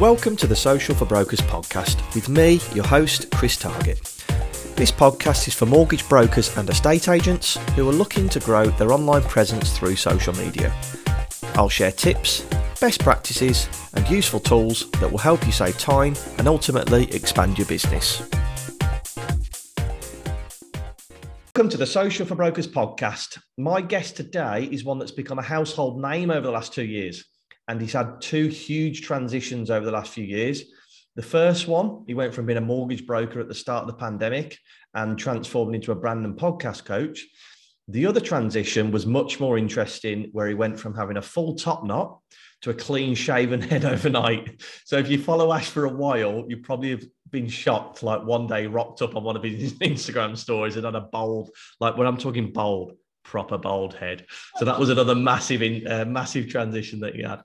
Welcome to the Social for Brokers podcast with me, your host, Chris Target. This podcast is for mortgage brokers and estate agents who are looking to grow their online presence through social media. I'll share tips, best practices, and useful tools that will help you save time and ultimately expand your business. Welcome to the Social for Brokers podcast. My guest today is one that's become a household name over the last two years and he's had two huge transitions over the last few years. The first one, he went from being a mortgage broker at the start of the pandemic and transformed into a brand and podcast coach. The other transition was much more interesting, where he went from having a full top knot to a clean shaven head overnight. So if you follow Ash for a while, you probably have been shocked. Like one day, rocked up on one of his Instagram stories and had a bold, like when I'm talking bold, proper bald head. So that was another massive, in, uh, massive transition that he had.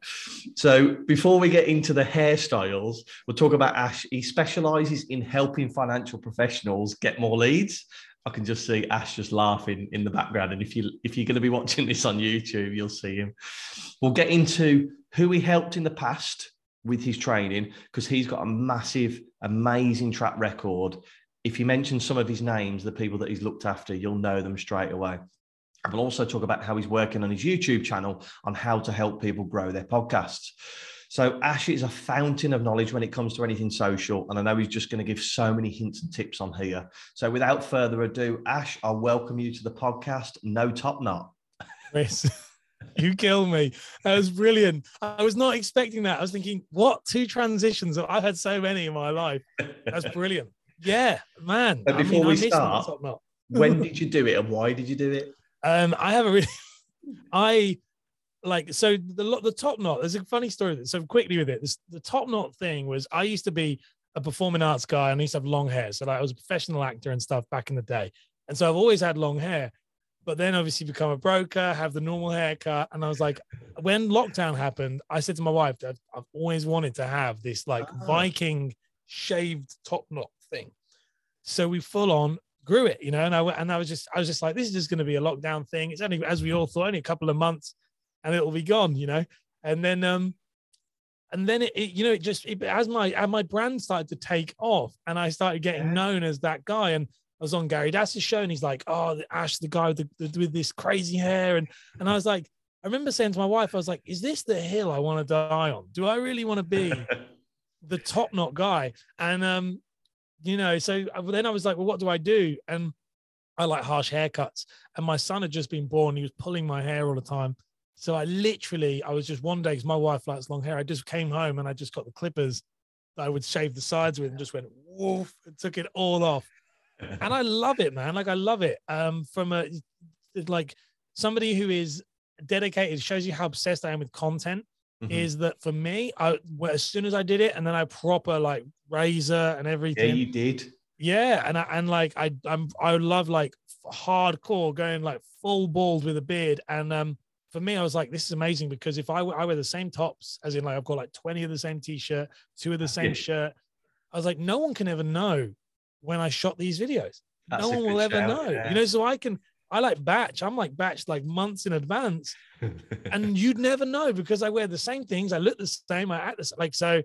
So before we get into the hairstyles, we'll talk about Ash. He specializes in helping financial professionals get more leads. I can just see Ash just laughing in the background. And if you if you're going to be watching this on YouTube, you'll see him. We'll get into who he helped in the past with his training because he's got a massive, amazing track record. If you mention some of his names, the people that he's looked after, you'll know them straight away. I will also talk about how he's working on his YouTube channel on how to help people grow their podcasts. So Ash is a fountain of knowledge when it comes to anything social, and I know he's just going to give so many hints and tips on here. So without further ado, Ash, I welcome you to the podcast. No top knot. Chris, you kill me. That was brilliant. I was not expecting that. I was thinking, what two transitions? I've had so many in my life. That's brilliant. Yeah, man. But before I mean, we start, when did you do it and why did you do it? Um, I have a really, I like so the the top knot. There's a funny story. So quickly with it, this, the top knot thing was I used to be a performing arts guy and I used to have long hair. So like I was a professional actor and stuff back in the day, and so I've always had long hair. But then obviously become a broker, have the normal haircut, and I was like, when lockdown happened, I said to my wife, I've, I've always wanted to have this like oh. Viking shaved top knot thing. So we full on grew it, you know. And I and I was just I was just like, this is just going to be a lockdown thing. It's only as we all thought, only a couple of months, and it'll be gone, you know. And then um, and then it, it you know it just it, as my as my brand started to take off, and I started getting yeah. known as that guy. And I was on Gary Dass's show, and he's like, oh, Ash, the guy with, the, the, with this crazy hair, and and I was like. I remember saying to my wife, I was like, is this the hill I want to die on? Do I really want to be the top knot guy? And um, you know, so uh, then I was like, well, what do I do? And I like harsh haircuts. And my son had just been born. He was pulling my hair all the time. So I literally, I was just one day, because my wife likes long hair. I just came home and I just got the clippers that I would shave the sides with and just went woof and took it all off. and I love it, man. Like I love it. Um, from a like somebody who is dedicated, shows you how obsessed I am with content mm-hmm. is that for me, I as soon as I did it, and then I proper like razor and everything. Yeah, you did. Yeah, and I, and like I I'm I love like hardcore going like full bald with a beard, and um for me, I was like, this is amazing because if I, I wear the same tops, as in like I've got like 20 of the same t-shirt, two of the same shirt, I was like, no one can ever know when I shot these videos. That's no one will ever know. Yeah. You know, so I can I like batch. I'm like batch like months in advance, and you'd never know because I wear the same things. I look the same. I act the same. Like so,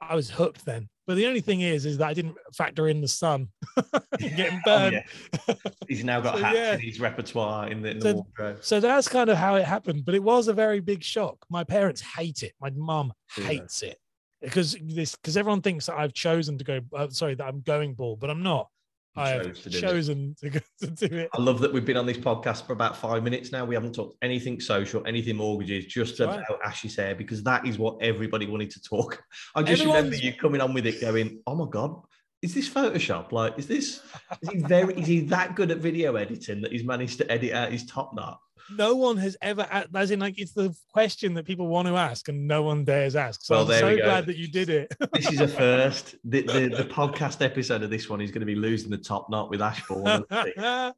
I was hooked then. But the only thing is, is that I didn't factor in the sun getting burned. Oh, yeah. He's now got so, hats yeah. in his repertoire in the, in so, wardrobe. So that's kind of how it happened. But it was a very big shock. My parents hate it. My mum hates yeah. it because this because everyone thinks that I've chosen to go. Uh, sorry, that I'm going bald, but I'm not. I have to chosen to, to, do it. I love that we've been on this podcast for about five minutes now. We haven't talked anything social, anything mortgages, just right. about Ash's hair because that is what everybody wanted to talk. I just Everyone's... remember you coming on with it, going, "Oh my god, is this Photoshop? Like, is this? Is he very? is he that good at video editing that he's managed to edit out his top knot?" No one has ever as in like it's the question that people want to ask and no one dares ask. So well, i'm so glad that you did it. This is a first the, the, the podcast episode of this one is going to be losing the top knot with ash i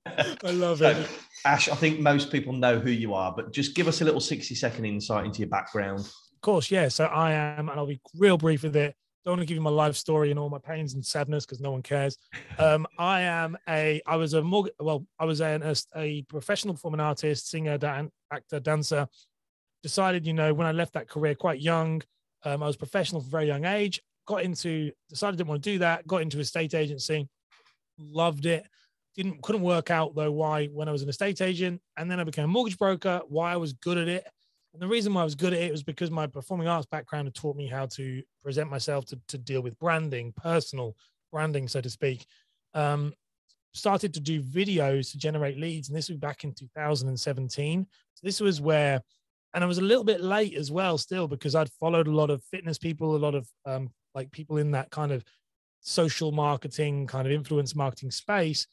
love so, it. Ash i think most people know who you are but just give us a little 60 second insight into your background. Of course yeah. So i am and i'll be real brief with it don't want to give you my life story and all my pains and sadness because no one cares. Um, I am a, I was a well, I was a, a professional performing artist, singer, dan- actor, dancer. Decided, you know, when I left that career quite young, Um, I was professional from a very young age. Got into, decided I didn't want to do that. Got into a state agency, loved it. Didn't couldn't work out though why when I was an estate agent, and then I became a mortgage broker. Why I was good at it, and the reason why I was good at it was because my performing arts background had taught me how to present myself to to deal with branding, personal branding, so to speak. Um, started to do videos to generate leads, and this was back in 2017. So this was where, and I was a little bit late as well, still because I'd followed a lot of fitness people, a lot of um, like people in that kind of social marketing, kind of influence marketing space.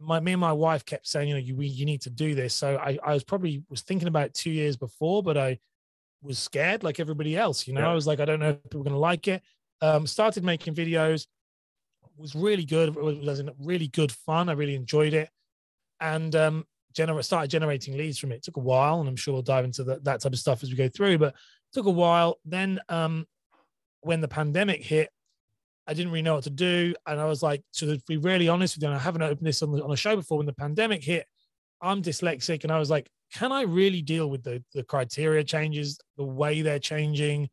My me and my wife kept saying, you know, you you need to do this. So I, I was probably was thinking about two years before, but I was scared like everybody else. You know, yeah. I was like, I don't know if people are going to like it. Um, started making videos was really good. It was really good fun. I really enjoyed it, and um, gener- started generating leads from it. it. Took a while, and I'm sure we'll dive into the, that type of stuff as we go through. But took a while. Then um, when the pandemic hit, I didn't really know what to do, and I was like, to be really honest with you, and I haven't opened this on, the, on a show before. When the pandemic hit, I'm dyslexic, and I was like, can I really deal with the the criteria changes, the way they're changing,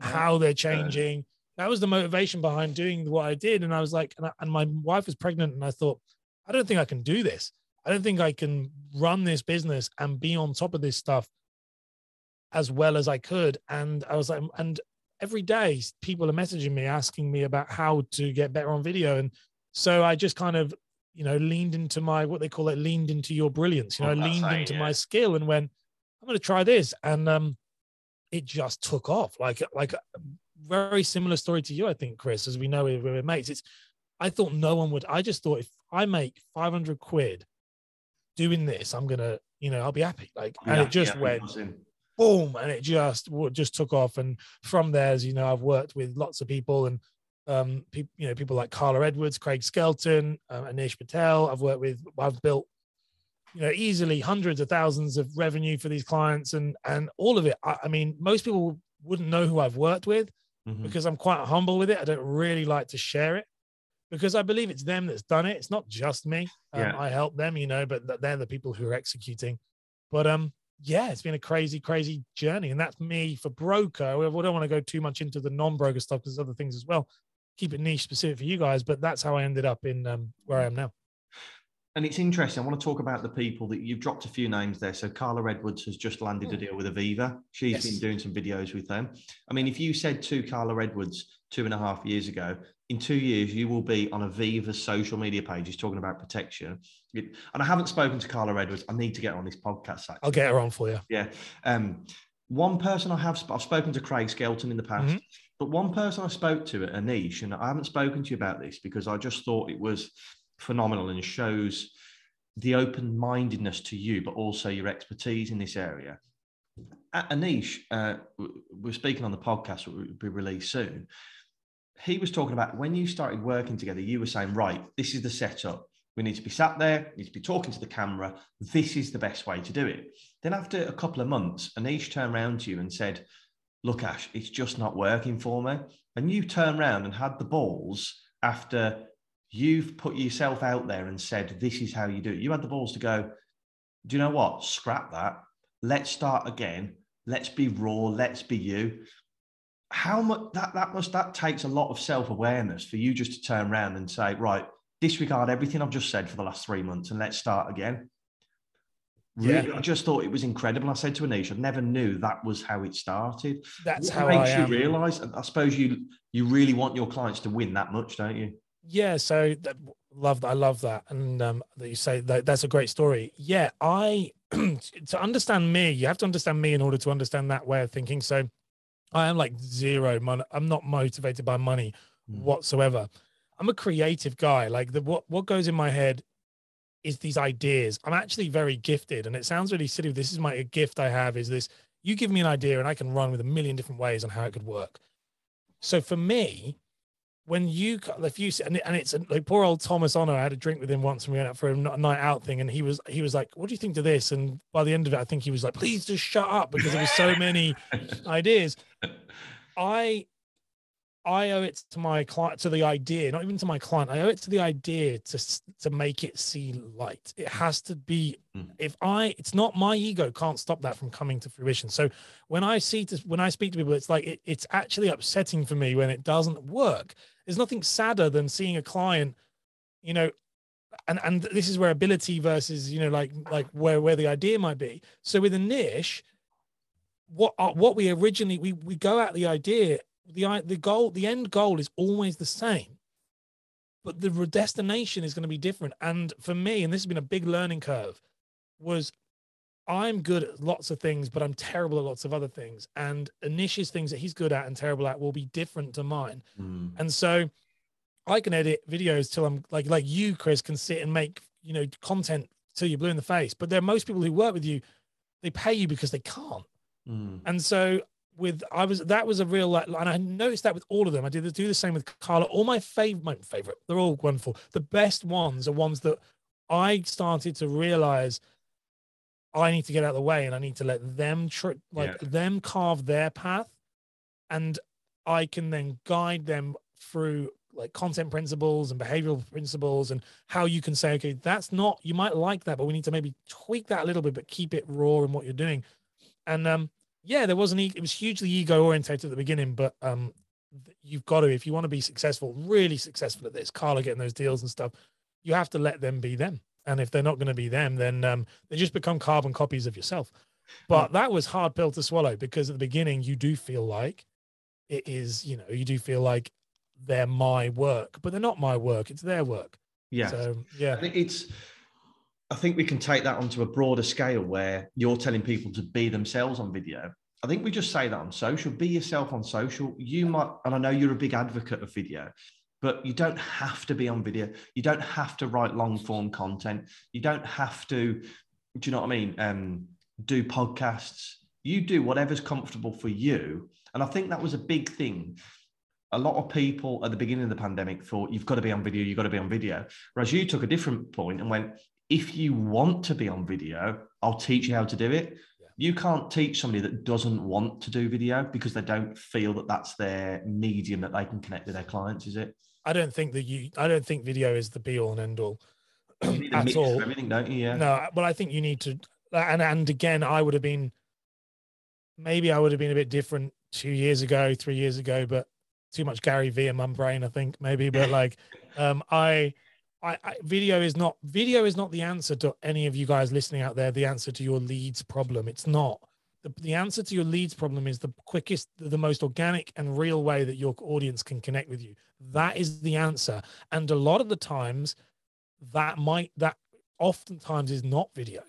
how they're changing? that was the motivation behind doing what I did. And I was like, and, I, and my wife was pregnant, and I thought, I don't think I can do this. I don't think I can run this business and be on top of this stuff as well as I could. And I was like, and every day people are messaging me asking me about how to get better on video. And so I just kind of, you know, leaned into my what they call it, leaned into your brilliance. You know, oh, leaned into yeah. my skill and went, I'm going to try this. And um, it just took off. Like, like very similar story to you, I think, Chris, as we know we're, we're mates. It's I thought no one would. I just thought if I make 500 quid doing this, I'm gonna, you know, I'll be happy. Like, and it just yeah, went boom, and it just just took off. And from there, as you know, I've worked with lots of people and um, people, you know, people like Carla Edwards, Craig Skelton, uh, Anish Patel. I've worked with. I've built, you know, easily hundreds of thousands of revenue for these clients, and and all of it. I, I mean, most people wouldn't know who I've worked with mm-hmm. because I'm quite humble with it. I don't really like to share it because I believe it's them that's done it. It's not just me. Um, yeah. I help them, you know, but they're the people who are executing. But um, yeah, it's been a crazy, crazy journey, and that's me for broker. We don't want to go too much into the non-broker stuff because there's other things as well. Keep it niche specific for you guys, but that's how I ended up in um, where I am now. And it's interesting. I want to talk about the people that you've dropped a few names there. So Carla Edwards has just landed a hmm. deal with Aviva. She's yes. been doing some videos with them. I mean, if you said to Carla Edwards two and a half years ago, in two years you will be on Aviva's social media pages talking about protection. and I haven't spoken to Carla Edwards. I need to get on this podcast. Actually. I'll get her on for you. Yeah. Um, one person I have I've spoken to Craig Skelton in the past, mm-hmm. but one person I spoke to at Anish, and I haven't spoken to you about this because I just thought it was phenomenal and shows the open mindedness to you, but also your expertise in this area. At Anish, uh, we're speaking on the podcast, will be released soon. He was talking about when you started working together, you were saying, right, this is the setup. We need to be sat there, need to be talking to the camera. This is the best way to do it. Then, after a couple of months, Anish turned around to you and said, Look, Ash, it's just not working for me. And you turned around and had the balls after You've put yourself out there and said, this is how you do it. You had the balls to go, do you know what? Scrap that. Let's start again. Let's be raw. Let's be you. How much that, that must, that takes a lot of self awareness for you just to turn around and say, right, disregard everything I've just said for the last three months and let's start again. Really, yeah. I just thought it was incredible. I said to Anish, I never knew that was how it started. That's what how makes I you realize. I suppose you you really want your clients to win that much, don't you? yeah so that, love that i love that and um, that you say that that's a great story yeah i to understand me you have to understand me in order to understand that way of thinking so i am like zero money i'm not motivated by money mm. whatsoever. I'm a creative guy. Like the what what goes in my head is these ideas. I'm actually very gifted and it sounds really silly this is my gift i have is this you give me an idea and i can run with a million different ways on how it could work. So for me when you if you and, and it's like poor old Thomas Honor, I had a drink with him once and we went out for a night out thing, and he was he was like, "What do you think to this?" And by the end of it, I think he was like, "Please just shut up," because there was so many ideas. I I owe it to my client, to the idea, not even to my client. I owe it to the idea to to make it see light. It has to be. Mm. If I, it's not my ego can't stop that from coming to fruition. So when I see to when I speak to people, it's like it, it's actually upsetting for me when it doesn't work. There's nothing sadder than seeing a client, you know, and and this is where ability versus you know like like where where the idea might be. So with Anish, what what we originally we we go at the idea the the goal the end goal is always the same but the destination is going to be different and for me and this has been a big learning curve was i'm good at lots of things but i'm terrible at lots of other things and anish's things that he's good at and terrible at will be different to mine Mm. and so I can edit videos till I'm like like you, Chris, can sit and make you know content till you're blue in the face. But there are most people who work with you, they pay you because they can't. Mm. And so with I was that was a real like, and I noticed that with all of them. I did do the same with Carla. All my favorite, my favorite, they're all wonderful. The best ones are ones that I started to realize I need to get out of the way and I need to let them tr- like them carve their path, and I can then guide them through like content principles and behavioral principles and how you can say, okay, that's not you might like that, but we need to maybe tweak that a little bit, but keep it raw in what you're doing. And um, yeah, there wasn't e- it was hugely ego orientated at the beginning, but um, you've got to if you want to be successful, really successful at this, Carla getting those deals and stuff, you have to let them be them. And if they're not going to be them, then um, they just become carbon copies of yourself. But that was hard pill to swallow because at the beginning you do feel like it is, you know, you do feel like they're my work, but they're not my work; it's their work. Yeah. So yeah, it's. I think we can take that onto a broader scale where you're telling people to be themselves on video. I think we just say that on social. Be yourself on social. You might, and I know you're a big advocate of video, but you don't have to be on video. You don't have to write long form content. You don't have to. Do you know what I mean? Um, do podcasts. You do whatever's comfortable for you. And I think that was a big thing. A lot of people at the beginning of the pandemic thought you've got to be on video, you've got to be on video. Whereas you took a different point and went, if you want to be on video, I'll teach you how to do it. Yeah. You can't teach somebody that doesn't want to do video because they don't feel that that's their medium that they can connect with their clients, is it? I don't think that you. I don't think video is the be all and end all You need a at all. everything, don't you? Yeah. No, but I think you need to. And and again, I would have been. Maybe I would have been a bit different two years ago, three years ago, but too much Gary V in my brain, I think maybe. But like, um, I, I, I, video is not video is not the answer to any of you guys listening out there. The answer to your leads problem, it's not. The, the answer to your leads problem is the quickest, the most organic and real way that your audience can connect with you. That is the answer. And a lot of the times, that might that oftentimes is not video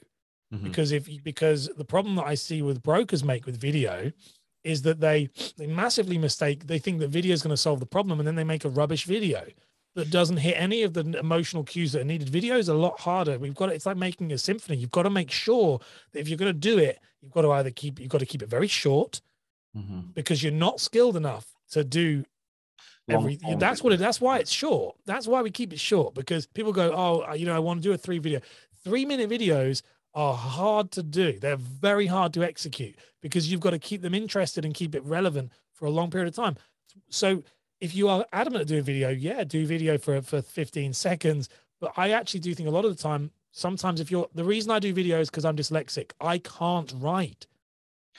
Mhm. because if you- because the problem that I see with brokers make with video is that they they massively mistake they think that video is going to solve the problem and then they make a rubbish video that doesn't hit any of the emotional cues that are needed. Video is a lot harder. We've got to, it's like making a symphony. You've got to make sure that if you're going to do it you've got to either keep you've got to keep it very short Mhm. because you're not skilled enough to do every that's what it that's why it's short. That's why we keep it short because people go oh uh, you know i want to do a three video. Three minute videos are hard to do. They're very hard to execute because you've got to keep them interested and keep it relevant for a long period of time. So if you are adamant at doing video yeah do video for for 15 seconds. But i actually do think a lot of the time sometimes if you're the reason i do video is because i'm dyslexic. I can't write.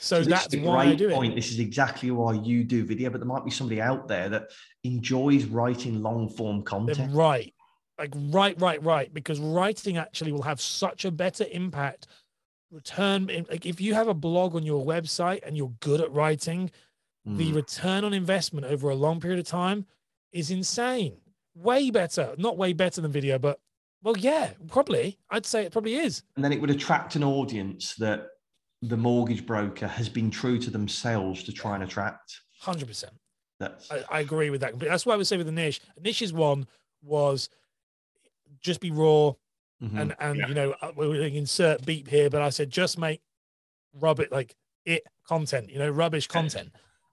So, is that's why i do it. This is exactly why you do video, but there might be somebody out there that enjoys writing long form content. right. Like right right right. Because writing actually will have such a better impact return like if you have a blog on your website and you're good at writing the Mm. return on investment over a long period of time is insane way better not way better than video but well yeah probably i'd say it probably is and then it would attract an audience that the mortgage broker has been true to themselves to try and attract. 100% That's I, I agree with that completely. that's why i would say with the niche nish's one was just be raw Mhm. and and Yeah. you know uh, we'll insert beep here but i said just make rubbish like it content you know rubbish content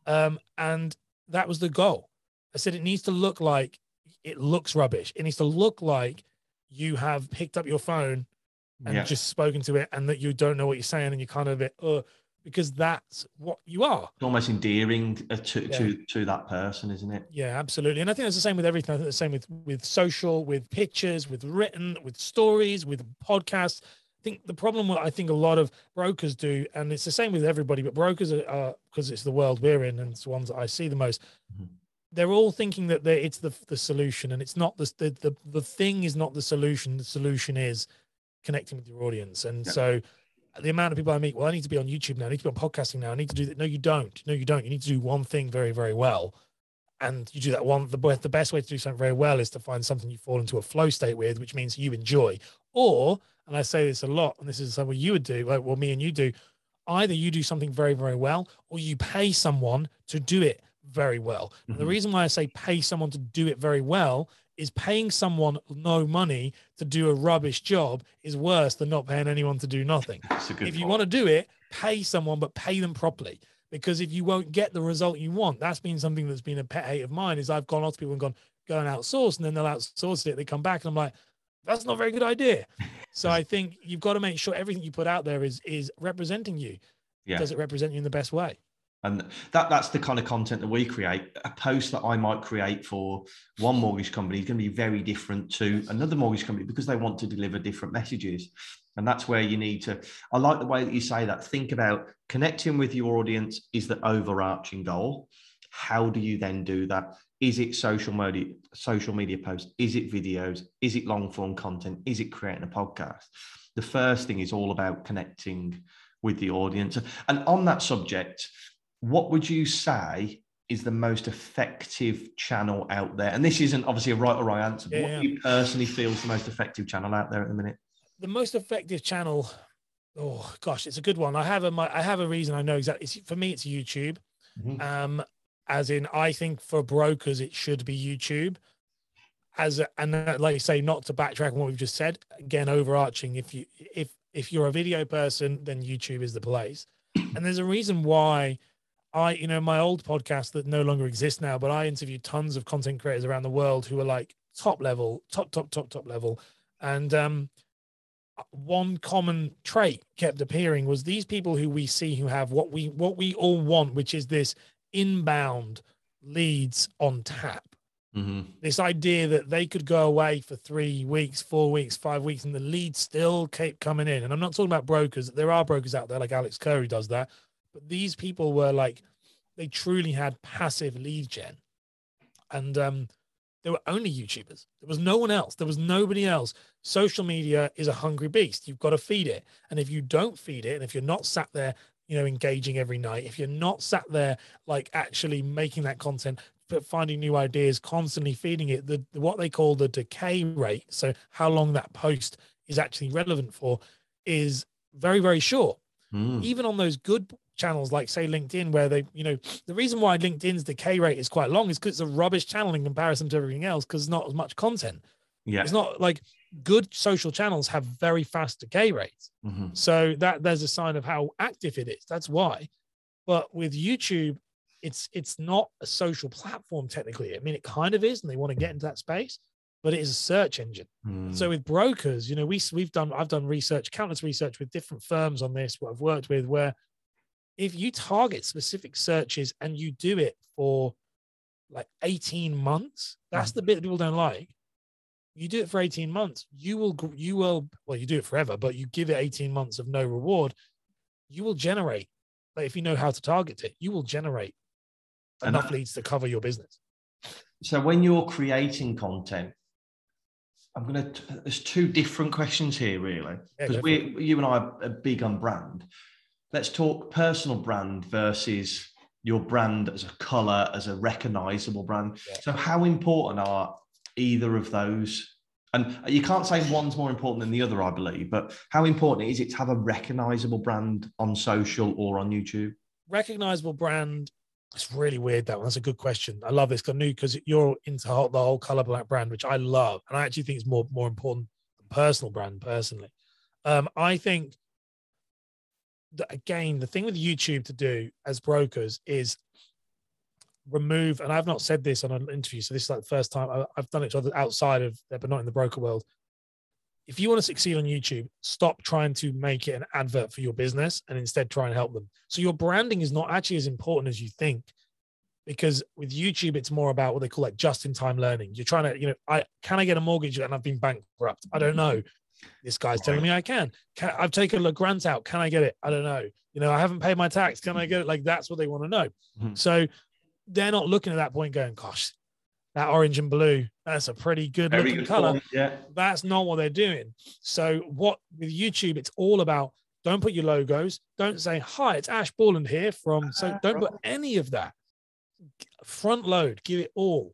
um and that was the goal i said it needs to look like it looks rubbish it needs to look like you have picked up your phone and yeah. just spoken to it and that you don't know what you're saying and you're kind of a bit uh because that's what you are. It's almost endearing uh, to, Yeah. to to that person, isn't it? Yeah, absolutely. And I think it's the same with everything. I think the same with with social, with pictures, with written, with stories, with podcasts. I think the problem what I think a lot of brokers do, and it's the same with everybody, but brokers are because it's the world we're in and it's the ones that I see the most. Mhm. They're all thinking that it's the the solution, and it's not the, the the the thing is not the solution. The solution is connecting with your audience. And Yeah. so the amount of people I meet, well, I need to be on YouTube now. I need to be on podcasting now. I need to do that. No, you don't. No, you don't. You need to do one thing very, very well. And you do that one. The, the best way to do something very well is to find something you fall into a flow state with, which means you enjoy. Or, and I say this a lot, and this is something you would do, like well, me and you do, either you do something very, very well, or you pay someone to do it very well. And the Mhm. reason why I say pay someone to do it very well is paying someone no money to do a rubbish job is worse than not paying anyone to do nothing. If you point. want to do it, pay someone, but pay them properly. Because if you won't get the result you want, that's been something that's been a pet hate of mine. Is I've gone off to people and gone go and outsource, and then they'll outsource it. They come back, and I'm like, that's not a very good idea. so I think you've got to make sure everything you put out there is is representing you. yeah. Does it represent you in the best way? And that that's the kind of content that we create. A post that I might create for one mortgage company is going to be very different to another mortgage company because they want to deliver different messages. And that's where you need to. I like the way that you say that. Think about connecting with your audience is the overarching goal. How do you then do that? Is it social media, social media posts? Is it videos? Is it long form content? Is it creating a podcast? The first thing is all about connecting with the audience. And on that subject, what would you say is the most effective channel out there? And this isn't obviously a right or wrong answer, but Yeah, what yeah. do you personally feel is the most effective channel out there at the minute? The most effective channel oh gosh it's a good one. I have a my, i have a reason i know exactly it's, for me it's youtube. Mhm. um as in i think for brokers it should be youtube. As a, and like you say not to backtrack on what we've just said again overarching if you if if you're a video person then youtube is the place. And there's a reason why i you know my old podcast that no longer exists now but i interviewed tons of content creators around the world who are like top level top top top top level. And um one common trait kept appearing was these people who we see who have what we what we all want which is this inbound leads on tap. Mhm. this idea that they could go away for three weeks four weeks five weeks and the leads still keep coming in. And i'm not talking about brokers. There are brokers out there like alex curry does that. But these people were like they truly had passive lead gen. And um they were only youtubers. There was no one else. There was nobody else. Social media is a hungry beast. You've got to feed it. And if you don't feed it and if you're not sat there you know engaging every night if you're not sat there like actually making that content but finding new ideas constantly feeding it the- what they call the decay rate so how long that post is actually relevant for is very very short Mm. even on those good channels like say linkedin where they you know the reason why linkedin's decay rate is quite long is because it's a rubbish channel in comparison to everything else because not as much content Yeah. it's not like good social channels have very fast decay rates Mhm. so that there's a sign of how active it is that's why but with youtube it's it's not a social platform technically i mean it kind of is and they want to get into that space but it is a search engine Mm. so with brokers, you know, we we've done I've done research, countless research with different firms on this. What I've worked with, where if you target specific searches and you do it for like 18 months, that's the bit that people don't like. You do it for 18 months, you will you will well, you do it forever, but you give it 18 months of no reward, you will generate. Like if you know how to target it, you will generate enough that- leads to cover your business. So when you're creating content, I'm gonna. There's two different questions here, really, because go for we, you and I are are big on brand. Let's talk personal brand versus your brand as a color, as a recognizable brand. Yeah. So how important are either of those? And you can't say one's more important than the other, I believe. But how important is it to have a recognizable brand on social or on YouTube? recognizable brand it's really weird that one. That's a good question. I love this because because you're into the whole color black brand which i love and i actually think it's more more important than personal brand personally. Um i think that again the thing with youtube to do as brokers is remove and i've not said this on an interview so this is like the first time I- i've done it to other outside of but not in the broker world if you want to succeed on YouTube, stop trying to make it an advert for your business and instead try and help them. So your branding is not actually as important as you think because with YouTube, it's more about what they call like just in time learning. You're trying to, you know, I can I get a mortgage and I've been bankrupt? I don't know. This guy's telling me I can. can I've taken a grant out. Can I get it? I don't know. You know, I haven't paid my tax. Can I get it? Like that's what they want to know. Mm-hmm. So they're not looking at that point going, gosh, that orange and blue, that's a pretty good Very looking good color. Form, yeah. That's not what they're doing. So what with YouTube, it's all about don't put your logos. Don't say, hi, it's Ash Borland here from. So ah, don't put any of that. Front load, give it all.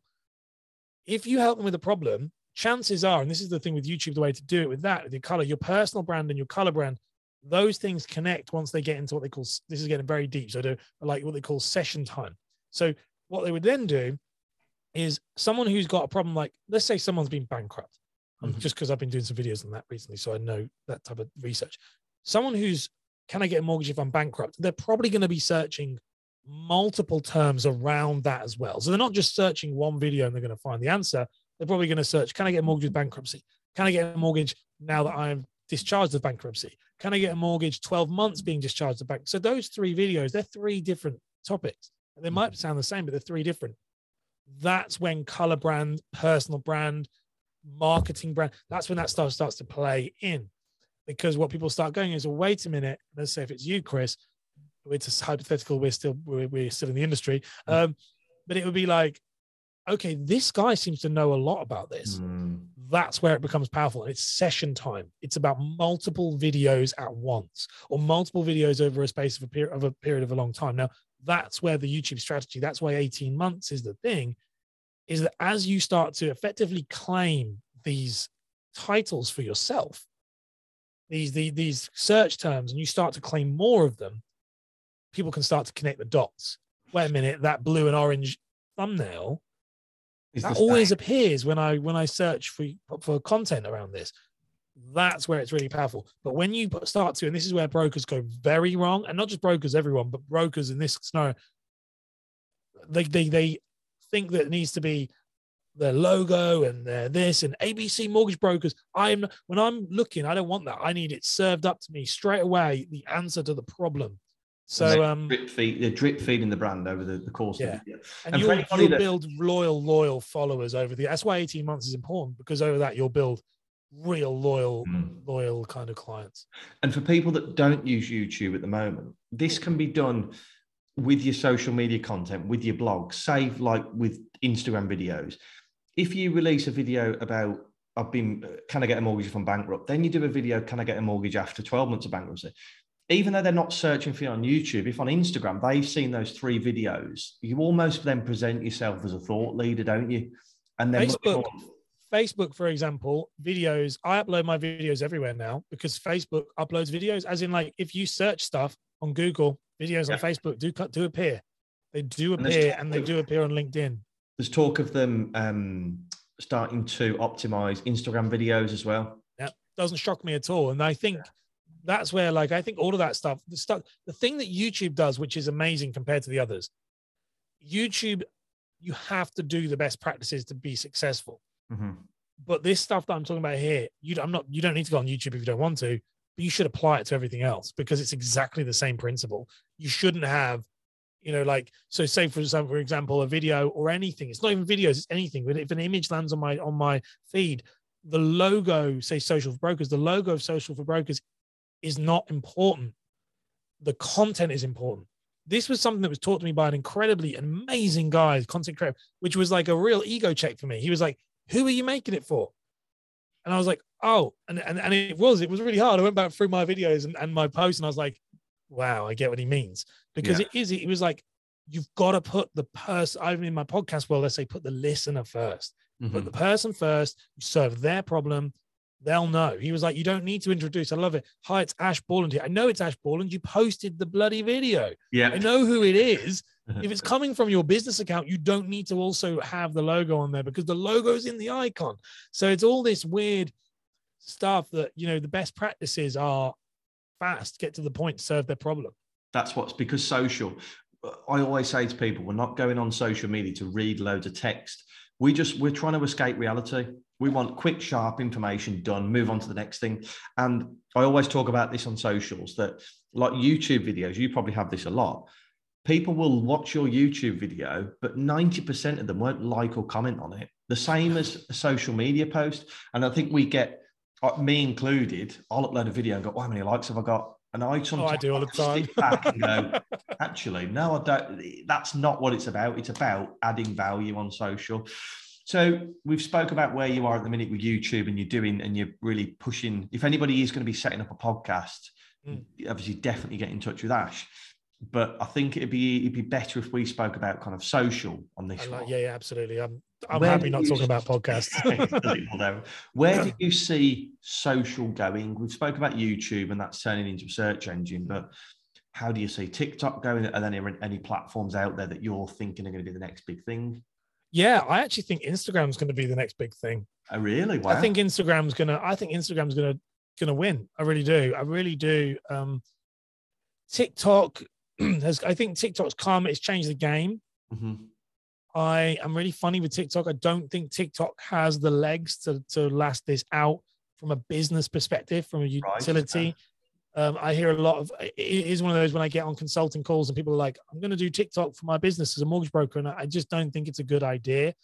If you help them with a problem, chances are, and this is the thing with YouTube, the way to do it with that, with your color, your personal brand and your color brand, those things connect once they get into what they call this is getting very deep. So they like what they call session time. So what they would then do is someone who's got a problem, like let's say someone's been bankrupt, mm-hmm. just because I've been doing some videos on that recently, so I know that type of research. Someone who's can I get a mortgage if I'm bankrupt? They're probably going to be searching multiple terms around that as well. So they're not just searching one video and they're going to find the answer. They're probably going to search, can I get a mortgage with bankruptcy? Can I get a mortgage now that I'm discharged of bankruptcy? Can I get a mortgage 12 months being discharged of bank? So those three videos, they're three different topics. They might mm-hmm. sound the same, but they're three different. That's when color brand, personal brand, marketing brand, that's when that stuff starts to play in. Because what people start going is, well, wait a minute. Let's say if it's you, Chris, it's hypothetical. We're still we're, we're still in the industry, mm. um, but it would be like, okay, this guy seems to know a lot about this. Mm. That's where it becomes powerful. And it's session time. It's about multiple videos at once, or multiple videos over a space of a period of a period of a long time. Now, that's where the YouTube strategy. That's why 18 months is the thing. Is that as you start to effectively claim these titles for yourself, these, these, these search terms, and you start to claim more of them, people can start to connect the dots. Wait a minute, that blue and orange thumbnail Is that always appears when I when I search for for content around this. That's where it's really powerful. But when you start to, and this is where brokers go very wrong, and not just brokers, everyone, but brokers in this scenario, they they they think that it needs to be their logo and their this and ABC mortgage brokers. I'm when I'm looking, I don't want that. I need it served up to me straight away. The answer to the problem. So um, drip feed, the drip feeding the brand over the, the course. Yeah, and, and you'll, you'll that... build loyal, loyal followers over the. That's why eighteen months is important because over that you'll build real loyal, mm. loyal kind of clients. And for people that don't use YouTube at the moment, this can be done with your social media content, with your blog, save like with Instagram videos. If you release a video about I've been can I get a mortgage from bankrupt, then you do a video, can I get a mortgage after 12 months of bankruptcy? even though they're not searching for you on YouTube, if on Instagram they've seen those three videos, you almost then present yourself as a thought leader, don't you? And then Facebook, Facebook, for example, videos. I upload my videos everywhere now because Facebook uploads videos. As in, like if you search stuff on Google, videos yeah. on Facebook do do appear. They do appear, and, and they do appear on LinkedIn. There's talk of them um, starting to optimize Instagram videos as well. Yeah, doesn't shock me at all. And I think. Yeah that's where like I think all of that stuff, the stuff, the thing that YouTube does, which is amazing compared to the others, YouTube, you have to do the best practices to be successful. Mm-hmm. But this stuff that I'm talking about here, you I'm not you don't need to go on YouTube if you don't want to, but you should apply it to everything else because it's exactly the same principle. You shouldn't have, you know, like so say for example, for example, a video or anything. It's not even videos, it's anything. But if an image lands on my on my feed, the logo, say social for brokers, the logo of social for brokers is not important. The content is important. This was something that was taught to me by an incredibly amazing guy, content creator, which was like a real ego check for me. He was like, Who are you making it for? And I was like, Oh, and, and, and it was, it was really hard. I went back through my videos and, and my posts and I was like, Wow, I get what he means. Because yeah. it is, it was like, you've got to put the person, I mean, in my podcast world, let's say put the listener 1st mm-hmm. Put the person first, you serve their problem, they'll know. He was like, You don't need to introduce. I love it. Hi, it's Ash Borland here. I know it's Ash Borland. You posted the bloody video. Yeah. I know who it is. if it's coming from your business account, you don't need to also have the logo on there because the logo's in the icon. So it's all this weird stuff that, you know, the best practices are fast, get to the point, serve their problem. That's what's because social. I always say to people, we're not going on social media to read loads of text. We just, we're trying to escape reality We want quick, sharp information done, move on to the next thing. And I always talk about this on socials that, like YouTube videos, you probably have this a lot. People will watch your YouTube video, but 90% of them won't like or comment on it. The same as a social media post. And I think we get, uh, me included, I'll upload a video and go, oh, how many likes have I got? And I sometimes oh, I do all the time. back and go, actually, no, I don't. That's not what it's about. It's about adding value on social. So we've spoke about where you are at the minute with YouTube, and you're doing, and you're really pushing. If anybody is going to be setting up a podcast, mm. obviously, definitely get in touch with Ash. But I think it'd be it'd be better if we spoke about kind of social on this. Like, yeah, yeah, absolutely. I'm I'm Where happy not talking about podcasts. Where do you see social going? We've spoke about YouTube and that's turning into a search engine, but how do you see TikTok going? Are there any platforms out there that you're thinking are going to be the next big thing? Yeah, I actually think Instagram's going to be the next big thing. Oh, really? Wow. I think Instagram's going to. I think Instagram's going to going to win. I really do. I really do. Um, TikTok has. I think TikTok's come. It's changed the game. Mm-hmm. I am really funny with TikTok. I don't think TikTok has the legs to, to last this out from a business perspective, from a utility. Right. Um, I hear a lot of it is one of those when I get on consulting calls and people are like, I'm going to do TikTok for my business as a mortgage broker. And I just don't think it's a good idea.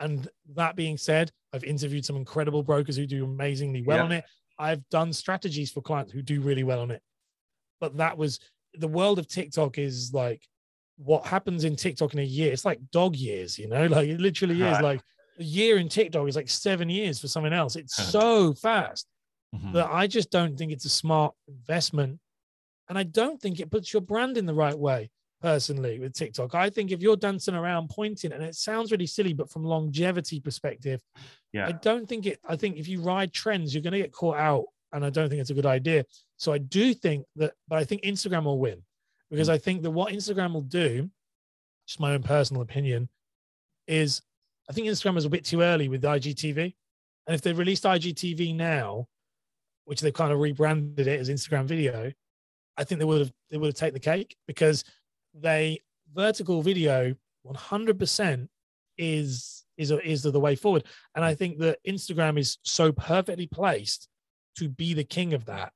And that being said, I've interviewed some incredible brokers who do amazingly well yeah. on it. I've done strategies for clients who do really well on it. But that was the world of TikTok is like what happens in TikTok in a year. It's like dog years, you know, like it literally is like a year in TikTok is like seven years for someone else. It's so fast mm-hmm. that I just don't think it's a smart investment. And I don't think it puts your brand in the right way personally with TikTok. I think if you're dancing around pointing, and it sounds really silly, but from longevity perspective, yeah, I don't think it. I think if you ride trends, you're going to get caught out, and I don't think it's a good idea. So I do think that, but I think Instagram will win because I think that what Instagram will do, just my own personal opinion, is I think Instagram is a bit too early with IGTV. And if they released IGTV now, which they've kind of rebranded it as Instagram video, I think they would have they would have taken the cake because they vertical video 100% is is is the way forward. And I think that Instagram is so perfectly placed to be the king of that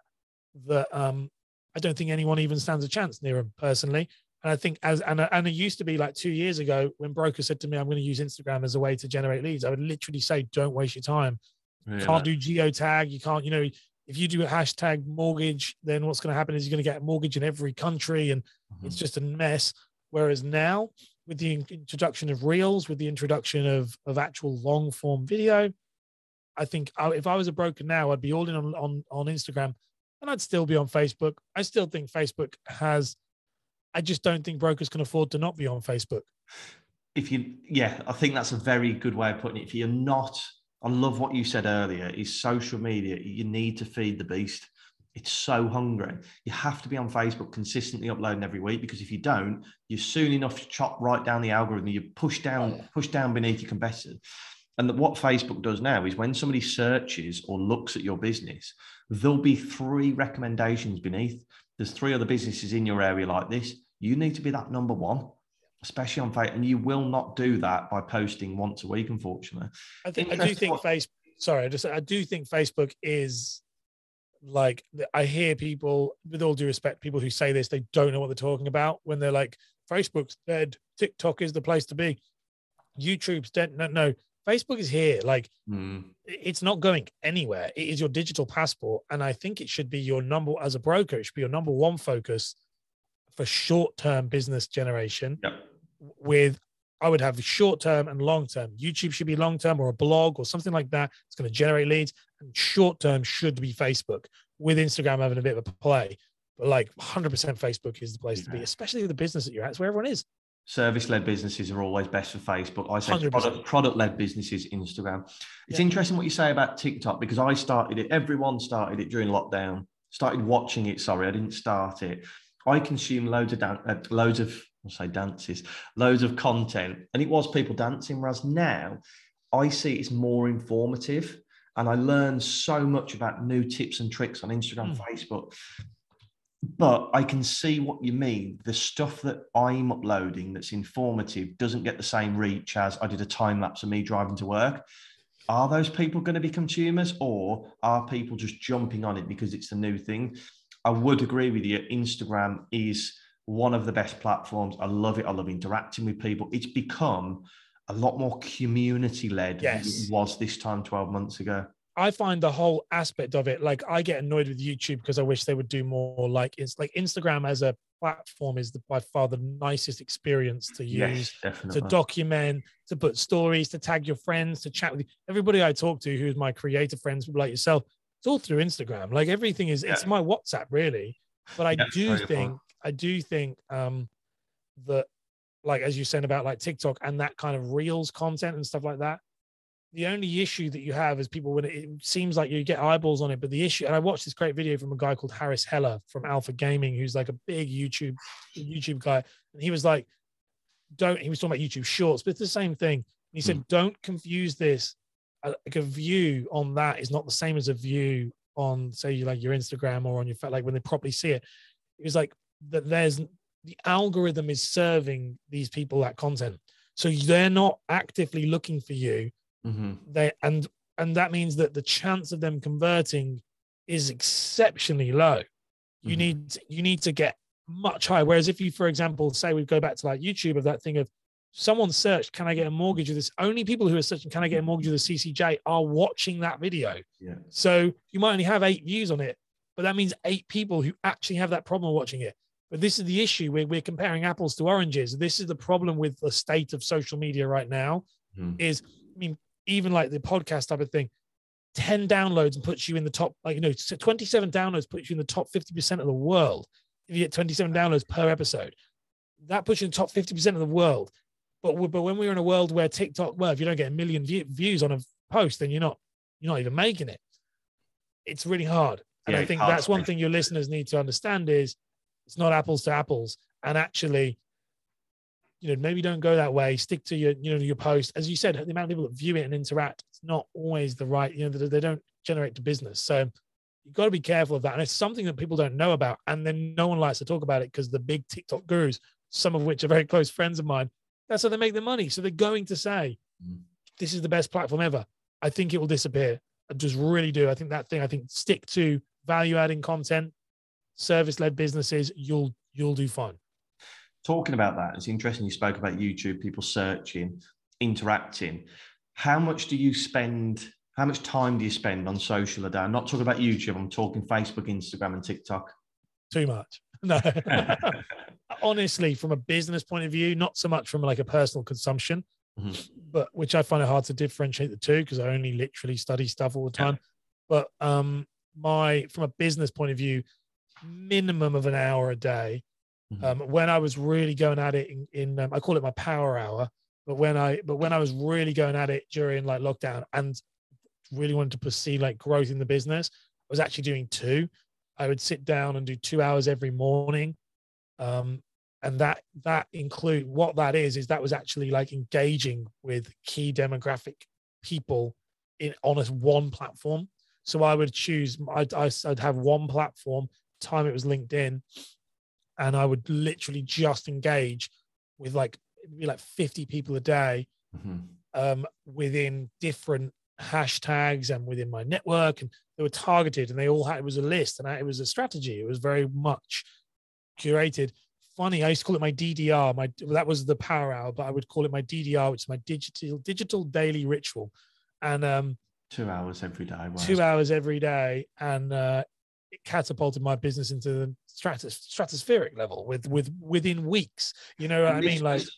that um I don't think anyone even stands a chance near him personally. And I think as and and it used to be like two years ago when broker said to me, "I'm going to use Instagram as a way to generate leads," I would literally say, "Don't waste your time. Yeah. Can't do geotag. You can't. You know, if you do a hashtag mortgage, then what's going to happen is you're going to get a mortgage in every country, and mm-hmm. it's just a mess. Whereas now, with the introduction of reels, with the introduction of of actual long form video, I think I, if I was a broker now, I'd be all in on on, on Instagram and I'd still be on Facebook. I still think Facebook has, I just don't think brokers can afford to not be on Facebook. If you, yeah, I think that's a very good way of putting it. If you're not, I love what you said earlier, is social media, you need to feed the beast. It's so hungry. You have to be on Facebook consistently uploading every week because if you don't, you're soon enough chop right down the algorithm. You push down, oh, push down beneath your competitors. And what Facebook does now is when somebody searches or looks at your business, there'll be three recommendations beneath. There's three other businesses in your area like this. You need to be that number one, especially on Facebook. And you will not do that by posting once a week, unfortunately. I think I do think Facebook. Sorry, I just I do think Facebook is like I hear people, with all due respect, people who say this, they don't know what they're talking about when they're like, Facebook's dead, TikTok is the place to be, YouTube's dead. No, no, Facebook is here. Like mm. it's not going anywhere. It is your digital passport. And I think it should be your number as a broker, it should be your number one focus for short-term business generation yep. With I would have the short term and long term. YouTube should be long term or a blog or something like that. It's going to generate leads. And short term should be Facebook with Instagram having a bit of a play. But like 100% Facebook is the place yeah. to be, especially the business that you're at. It's where everyone is service-led businesses are always best for Facebook. I say product, product-led businesses, Instagram. It's yeah. interesting what you say about TikTok because I started it. Everyone started it during lockdown. Started watching it. Sorry, I didn't start it. I consume loads of dan- uh, loads of I'll say dances, loads of content, and it was people dancing. Whereas now, I see it's more informative, and I learn so much about new tips and tricks on Instagram, mm. Facebook but I can see what you mean. The stuff that I'm uploading that's informative doesn't get the same reach as I did a time lapse of me driving to work. are those people going to be consumers or are people just jumping on it because it's the new thing? I would agree with you. Instagram is one of the best platforms. I love it. I love interacting with people. It's become a lot more community led Yes. than it was this time 12 months ago. I find the whole aspect of it like I get annoyed with YouTube because I wish they would do more like it's like Instagram as a platform is the, by far the nicest experience to use Yes, to document, to put stories, to tag your friends, to chat with you. Everybody I talk to who's my creative friends like yourself, it's all through Instagram. Like everything is it's my WhatsApp really. But I Yeah, do think. I do think um that like as you said about like TikTok and that kind of reels content and stuff like that. The only issue that you have is people when it, it seems like you get eyeballs on it, but the issue, and I watched this great video from a guy called Harris Heller from Alpha Gaming, who's like a big YouTube YouTube guy, and he was like, "Don't." He was talking about YouTube Shorts, but it's the same thing. He said, "Don't confuse this. Like a view on that is not the same as a view on, say, you like your Instagram or on your like when they properly see it." It was like that. There's the algorithm is serving these people that content, so they're not actively looking for you Mhm. they and and that means that the chance of them converting is exceptionally low you Mhm. need you need to get much higher whereas if you for example say we go back to like youtube of that thing of someone searched can i get a mortgage with this only people who are searching can i get a mortgage with a ccj are watching that video Yeah. so you might only have eight views on it but that means eight people who actually have that problem watching it but this is the issue we're, we're comparing apples to oranges this is the problem with the state of social media right now Mhm. is I mean, even like the podcast type of thing, 10 downloads and puts you in the top, like, you know, 27 downloads puts you in the top 50% of the world. If you get 27 downloads per episode, that puts you in the top 50% of the world. But, but when we're in a world where TikTok, well, if you don't get a million view, views on a post, then you're not, you're not even making it. It's really hard. And Yeah, I think that's one thing your listeners need to understand is it's not apples to apples. And actually, you know, maybe don't go that way. Stick to your, you know, your post. As you said, the amount of people that view it and interact, it's not always the right, you know, they, don't generate to business. So you've got to be careful of that. And it's something that people don't know about. And then no one likes to talk about it because the big TikTok gurus, some of which are very close friends of mine, that's how they make their money. So they're going to say, Mm. this is the best platform ever. I think it will disappear. I just really do. I think that thing, I think stick to value adding content, service led businesses, you'll, you'll do fine. Talking about that, it's interesting you spoke about YouTube, people searching, interacting. How much do you spend? How much time do you spend on social a day? I'm not talking about YouTube, I'm talking Facebook, Instagram, and TikTok. Too much. No. honestly from a business point of view not so much from like a personal consumption Mhm. but which i find it hard to differentiate the two because i only literally study stuff all the Yeah. time but um my from a business point of view minimum of an hour a day. Mhm. um when i was really going at it in, in um, i call it my power hour but when i but when i was really going at it during like lockdown and really wanted to pursue like growth in the business i was actually doing two. I would sit down and do two hours every morning. Um and that that include what that is is that was actually like engaging with key demographic people in on a one platform. So i would choose i'd, I'd have one platform time it was linkedin and i would literally just engage with like it'd be like 50 people a day Mhm. um, within different hashtags and within my network, and they were targeted, and they all had it was a list, and it was a strategy. It was very much curated. Funny, I used to call it my DDR. My that was the power hour, but I would call it my DDR, which is my digital digital daily ritual, and um, Two hours every day. wow. two hours every day, and uh, it catapulted my business into the stratos- stratospheric level with with within weeks. You know what I And this mean? Like was-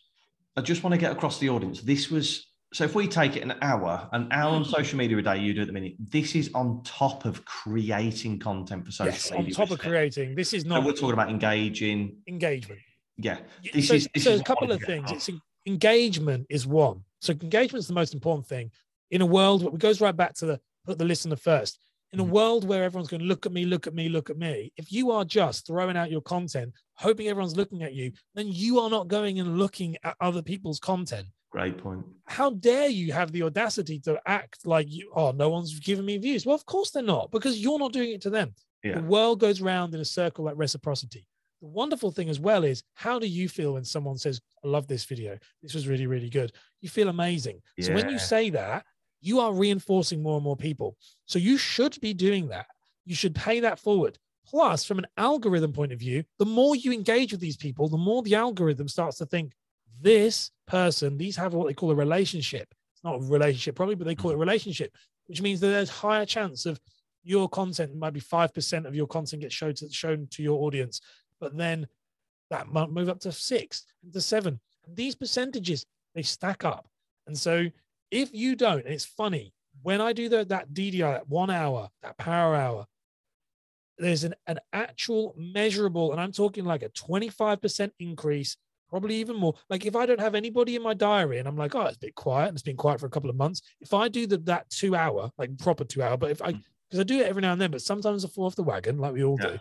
I just want to get across the audience. This was so if we take it an hour, an hour Mm. on social media a day, you do at the minute. This is on top of creating content for social yes, on media. top of it? creating. This is So not we're talking about engaging. engagement. Yeah, this so, is this so is a couple of things. off. It's engagement is one. So engagement is the most important thing in a world. It goes right back to the put the listener first. In a Mhm. world where everyone's going to look at me, look at me, look at me. If you are just throwing out your content, hoping everyone's looking at you, then you are not going and looking at other people's content. Great point. How dare you have the audacity to act like you? Oh, no one's giving me views. Well, of course they're not, because you're not doing it to them. Yeah. The world goes round in a circle like reciprocity. The wonderful thing as well is how do you feel when someone says, I love this video? This was really, really good. You feel amazing. So when you say that, you are reinforcing more and more people. So you should be doing that. You should pay that forward. Plus, from an algorithm point of view, the more you engage with these people, the more the algorithm starts to think this person, these have what they call a relationship. It's not a relationship, probably, but they call it a mm-hmm. relationship, which means that there's higher chance of your content might be 5% of your content gets shown to, shown to your audience, but then that might move up to six, and to seven. And these percentages, they stack up. And so if you don't, and it's funny, when I do the, that DDR, that one hour, that power hour, there's an, an actual measurable, and I'm talking like a 25% increase, probably even more. Like if I don't have anybody in my diary and I'm like, oh, it's a bit quiet and it's been quiet for a couple of months. If I do the, that two hour, like proper two hour, but if I, hmm. because I do it every now and then, but sometimes I fall off the wagon like we all yeah. do.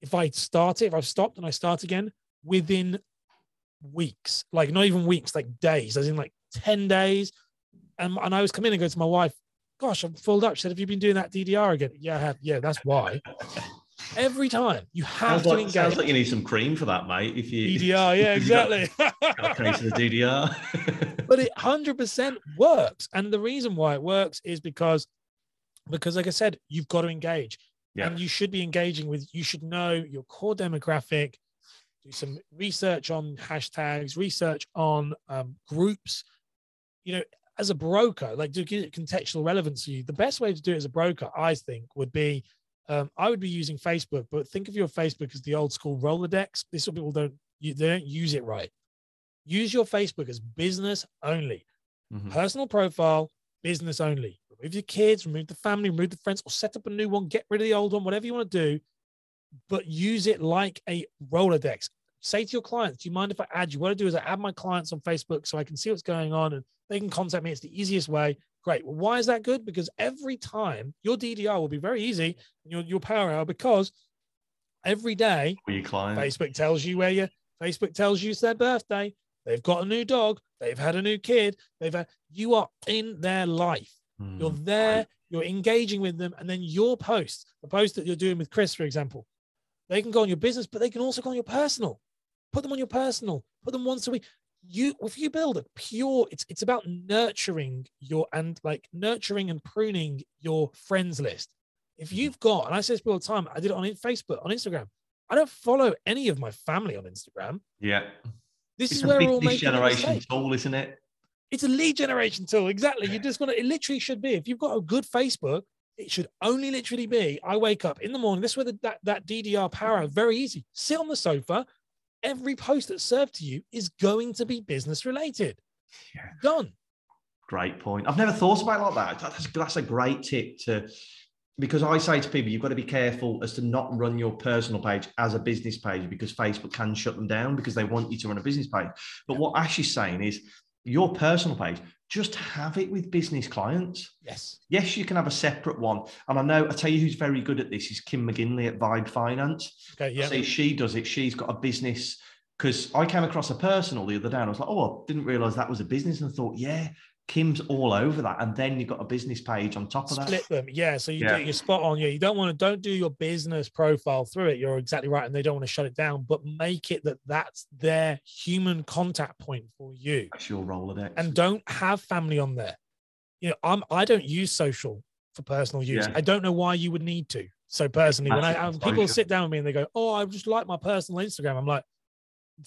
If I start it, if I've stopped and I start again within weeks, like not even weeks, like days, as in like 10 days, and, and I was coming in and go to my wife, gosh, I'm filled up. She said, have you been doing that DDR again? Yeah, I have. Yeah, that's why. Every time you have sounds to like, engage. Sounds like you need some cream for that, mate. If you DDR, yeah, exactly. To the DDR. but it hundred percent works, and the reason why it works is because, because like I said, you've got to engage, yeah. and you should be engaging with. You should know your core demographic. Do some research on hashtags, research on um, groups. You know, as a broker, like to get contextual relevance to you, the best way to do it as a broker, I think, would be um, I would be using Facebook, but think of your Facebook as the old school Rolodex. This is what people don't they don't use it right. Use your Facebook as business only, mm-hmm. personal profile, business only. Remove your kids, remove the family, remove the friends, or set up a new one. Get rid of the old one, whatever you want to do, but use it like a Rolodex say to your clients, do you mind if I add you? What I do is I add my clients on Facebook so I can see what's going on and they can contact me. It's the easiest way. Great. Well, why is that good? Because every time your DDR will be very easy, your, your power hour, because every day your client. Facebook tells you where you Facebook tells you it's their birthday. They've got a new dog. They've had a new kid. They've had, you are in their life. Mm, you're there. You're engaging with them. And then your post, the post that you're doing with Chris, for example, they can go on your business, but they can also go on your personal. Put them on your personal. Put them once a week. You, if you build a pure, it's it's about nurturing your and like nurturing and pruning your friends list. If mm-hmm. you've got, and I say this all the time, I did it on Facebook, on Instagram. I don't follow any of my family on Instagram. Yeah. This it's is where we're all making generation tool, isn't it? It's a lead generation tool. Exactly. You just got to, it literally should be. If you've got a good Facebook, it should only literally be I wake up in the morning. This is where the, that, that DDR power, very easy. Sit on the sofa, every post that's served to you is going to be business related. Yeah. Done. Great point. I've never thought about it like that. That's, that's a great tip to because I say to people, you've got to be careful as to not run your personal page as a business page because Facebook can shut them down because they want you to run a business page. But what Ash is saying is your personal page, just have it with business clients. Yes. Yes, you can have a separate one. And I know, I tell you who's very good at this is Kim McGinley at Vibe Finance. Okay, yeah. See, she does it. She's got a business because I came across a personal the other day and I was like, oh, I didn't realize that was a business. And I thought, yeah, Kim's all over that, and then you've got a business page on top of that. Split them, yeah. So you yeah. do, you're spot on. Yeah, you don't want to don't do your business profile through it. You're exactly right, and they don't want to shut it down, but make it that that's their human contact point for you. That's your Rolodex, and don't have family on there. You know, I'm I don't use social for personal use. Yeah. I don't know why you would need to. So personally, when I um, people sit down with me and they go, "Oh, I just like my personal Instagram," I'm like,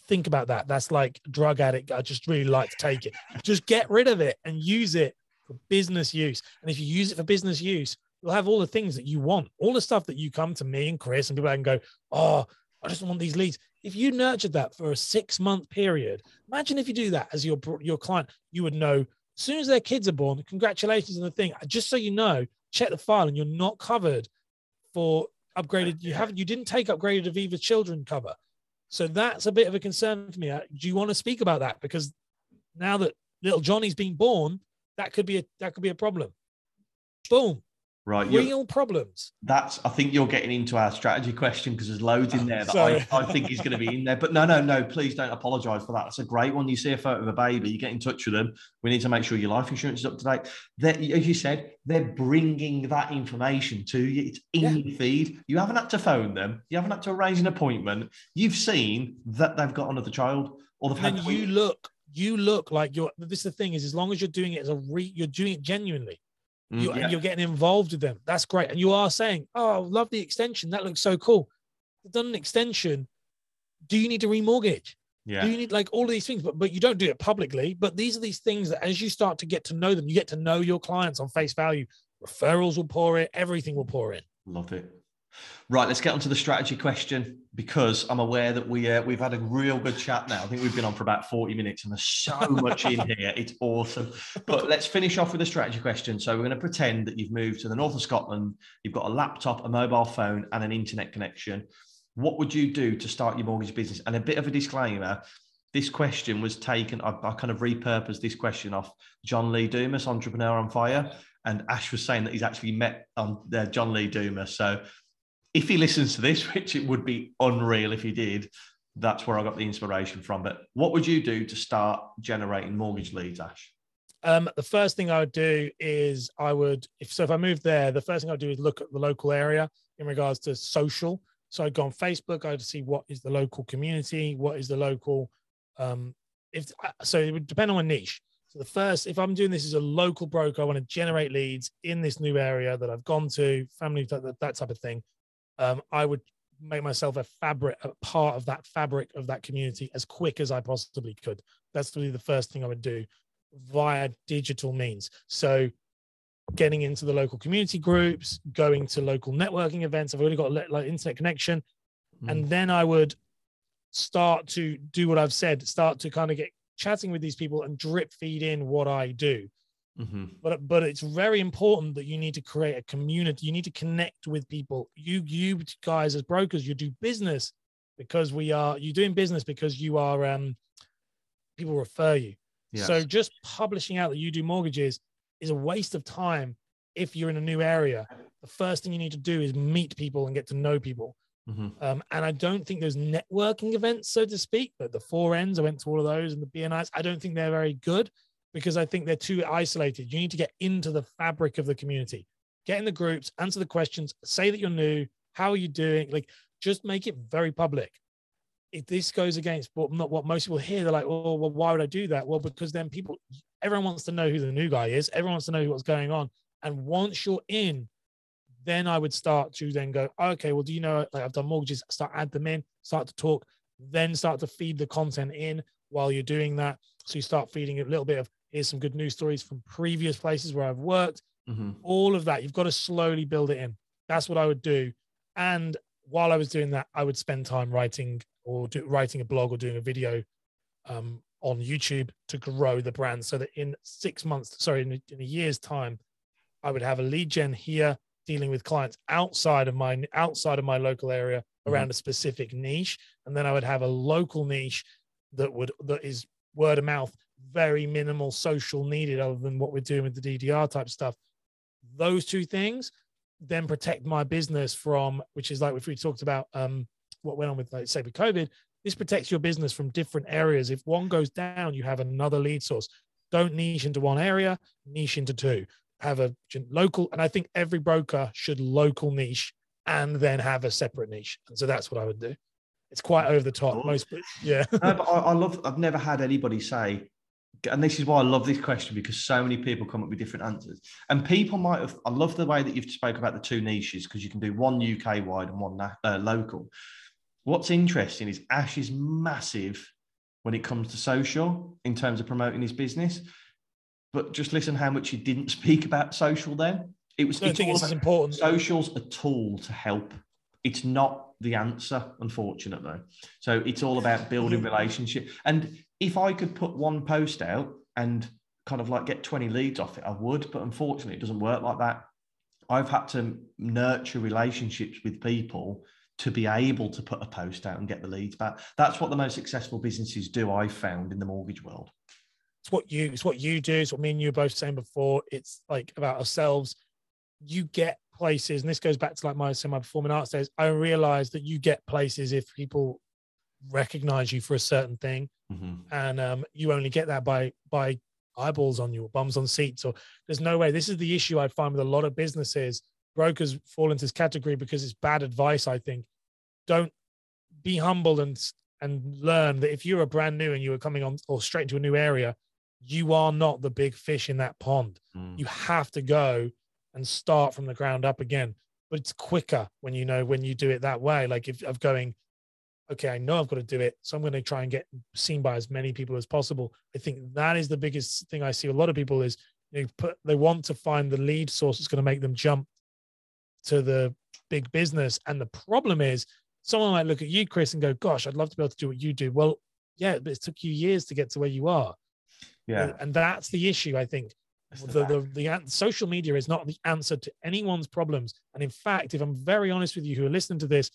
think about that. That's like drug addict. I just really like to take it. just get rid of it and use it for business use. And if you use it for business use, you'll have all the things that you want, all the stuff that you come to me and Chris and people can go, oh, I just want these leads. If you nurtured that for a six month period, imagine if you do that as your your client, you would know as soon as their kids are born. Congratulations on the thing. Just so you know, check the file and you're not covered for upgraded. You haven't. You didn't take upgraded Aviva children cover. So that's a bit of a concern for me. Uh, do you want to speak about that? Because now that little Johnny's been born, that could be a that could be a problem. Boom. Right. Real problems. That's I think you're getting into our strategy question because there's loads in ah, there that I, I, think is going to be in there. But no, no, no, please don't apologize for that. That's a great one. You see a photo of a baby, you get in touch with them. We need to make sure your life insurance is up to date. That as you said, they're bringing that information to you. It's in yeah. your feed. You haven't had to phone them. You haven't had to arrange an appointment. You've seen that they've got another child or they've the fact you look you look like you're this is the thing is as long as you're doing it as a re you're doing it genuinely Mm. you, yeah. and you're getting involved with them. That's great. And you are saying oh love the extension. That looks so cool. You've done an extension. Do you need to remortgage? Yeah. do you need like all of these things? But but you don't do it publicly. But these are these things that as you start to get to know them you get to know your clients on face value. Referrals will pour in. Everything will pour in. Love it. Right, let's get on to the strategy question because I'm aware that we uh, we've had a real good chat now. I think we've been on for about 40 minutes and there's so much in here. It's awesome. But let's finish off with the strategy question. So we're going to pretend that you've moved to the north of Scotland, you've got a laptop, a mobile phone, and an internet connection. What would you do to start your mortgage business? And a bit of a disclaimer. This question was taken, I, I kind of repurposed this question off John Lee Dumas, Entrepreneur on Fire. And Ash was saying that he's actually met um, uh, John Lee Dumas. So if he listens to this, which it would be unreal if he did, that's where I got the inspiration from. But what would you do to start generating mortgage leads, Ash? Um, the first thing I would do is I would, if so, if I moved there, the first thing I'd do is look at the local area in regards to social. So I'd go on Facebook, I'd see what is the local community, what is the local, um, if so, it would depend on my niche. So the first, if I'm doing this as a local broker, I want to generate leads in this new area that I've gone to, family, that, that type of thing. Um, I would make myself a fabric, a part of that fabric of that community as quick as I possibly could. That's really the first thing I would do via digital means. So getting into the local community groups, going to local networking events. I've already got a like internet connection. Mm. And then I would start to do what I've said, start to kind of get chatting with these people and drip feed in what I do. Mhm. But but it's very important that you need to create a community. You need to connect with people. You you guys as brokers, you do business because we are You're doing business because you are um people refer you. Yes. So just publishing out that you do mortgages is a waste of time if you're in a new area. The first thing you need to do is meet people and get to know people. Mhm. Um, and I don't think those networking events, so to speak, but the 4Ns, I went to all of those and the BNIs, I don't think they're very good because I think they're too isolated. You need to get into the fabric of the community, get in the groups, answer the questions, say that you're new, how are you doing? Like just make it very public. If this goes against what not what most people hear, they're like, oh, well, why would I do that? Well, because then people, everyone wants to know who the new guy is. Everyone wants to know what's going on. And once you're in, then I would start to then go, okay, well, do you know, like I've done mortgages, start add them in, start to talk, then start to feed the content in while you're doing that. So you start feeding a little bit of here's some good news stories from previous places where I've worked, Mhm. all of that. You've got to slowly build it in. That's what I would do. And while I was doing that, I would spend time writing or do, writing a blog or doing a video um, on YouTube to grow the brand so that in six months, sorry, in a, in a year's time, I would have a lead gen here dealing with clients outside of my outside of my local area around a specific niche, and then I would have a local niche that would that is word of mouth, very minimal social needed other than what we're doing with the DDR type stuff. Those two things then protect my business from, which is like if we talked about um, what went on with, like, say, with COVID, this protects your business from different areas. If one goes down, you have another lead source. Don't niche into one area, niche into two. Have a local, and I think every broker should local niche and then have a separate niche. And so that's what I would do. It's quite over the top. Most, yeah. No, but I, I love. I've never had anybody say, and this is why I love this question because so many people come up with different answers. And people might have. I love the way that you've spoke about the two niches because you can do one UK wide and one uh, local. What's interesting is Ash is massive when it comes to social in terms of promoting his business. But just listen how much he didn't speak about social. Then it was. I it's think it's important. social's a tool to help it's not the answer unfortunately so it's all about building relationship and if i could put one post out and kind of like get 20 leads off it i would but unfortunately it doesn't work like that. I've had to nurture relationships with people to be able to put a post out and get the leads back. That's what the most successful businesses do i've found in the mortgage world. It's what you it's what you do. It's what me and you were both saying before. It's like about ourselves. You get places and this goes back to like my so my performing arts days i realized that you get places if people recognize you for a certain thing Mhm. and um, you only get that by by eyeballs on you or bums on seats or there's no way this is the issue i find with a lot of businesses brokers fall into this category because it's bad advice i think don't be humble and and learn that if you are a brand new and you are coming on or straight into a new area, you are not the big fish in that pond. Mm. You have to go and start from the ground up again. But it's quicker when you know when you do it that way. Like if of going, okay, I know I've got to do it, so I'm going to try and get seen by as many people as possible. I think that is the biggest thing I see. A lot of people is they put they want to find the lead source that's going to make them jump to the big business. And the problem is someone might look at you, Chris, and go, Gosh, I'd love to be able to do what you do. Well, yeah, but it took you years to get to where you are. Yeah. And that's the issue, I think. The, the the, the, social media is not the answer to anyone's problems. And in fact, if I'm very honest with you who are listening to this,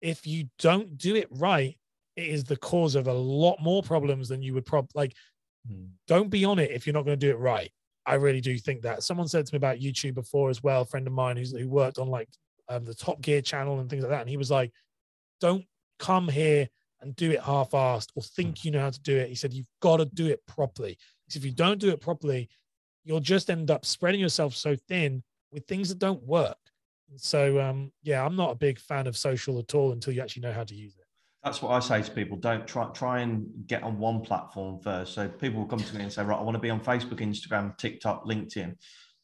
if you don't do it right, it is the cause of a lot more problems than you would probably like. Mm. Don't be on it if you're not going to do it right. I really do think that. Someone said to me about YouTube before as well, a friend of mine who's, who worked on like um, the Top Gear channel and things like that. And he was like, don't come here and do it half assed or think you know how to do it. He said, you've got to do it properly. Because if you don't do it properly, you'll just end up spreading yourself so thin with things that don't work. So, um, yeah, I'm not a big fan of social at all until you actually know how to use it. That's what I say to people. Don't try try and get on one platform first. So people will come to me and say, right, I want to be on Facebook, Instagram, TikTok, LinkedIn.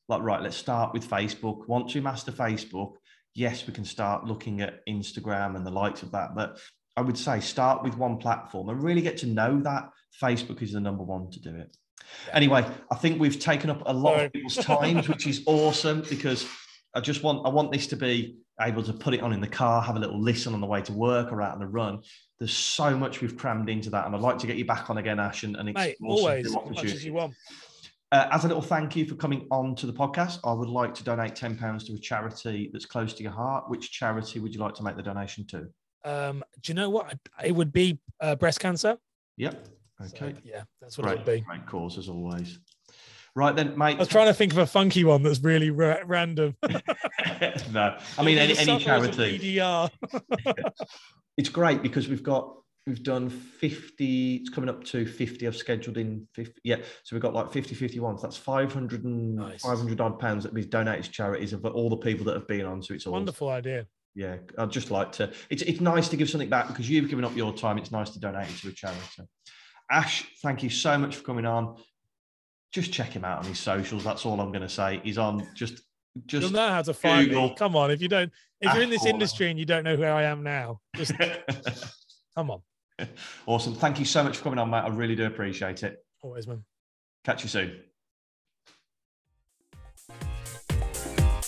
Like, right, let's start with Facebook. Once you master Facebook, yes, we can start looking at Instagram and the likes of that. But I would say start with one platform and really get to know that Facebook is the number one to do it. Anyway, I think we've taken up a lot Sorry. of people's times, which is awesome because I just want I want this to be able to put it on in the car, have a little listen on the way to work or out on the run. There's so much we've crammed into that, and I'd like to get you back on again, Ash, and, and Mate, always as much as you want. Uh, as a little thank you for coming on to the podcast, I would like to donate ten pounds to a charity that's close to your heart. Which charity would you like to make the donation to? Um, do you know what? It would be uh, breast cancer. Yep. So, Okay. yeah, that's what it would be. great cause as always. Right then, mate. I was trying to think of a funky one that's really ra- random. no, I mean any, any charity. It's great because we've got we've done 50 it's coming up to 50 i've scheduled in 50 yeah so we've got like 50 51 so that's 500 and Nice. 500 odd pounds that we've donated to charities of all the people that have been on so it's all Wonderful idea. yeah i'd just like to it's, it's nice to give something back because you've given up your time it's nice to donate it to a charity ash thank you so much for coming on just check him out on his socials that's all i'm going to say he's on just just You'll know how to find Google. me. Come on, if you don't, if you're in this ah, industry and you don't know who I am now, just come on. awesome thank you so much for coming on mate i really do appreciate it Always, man. Catch you soon.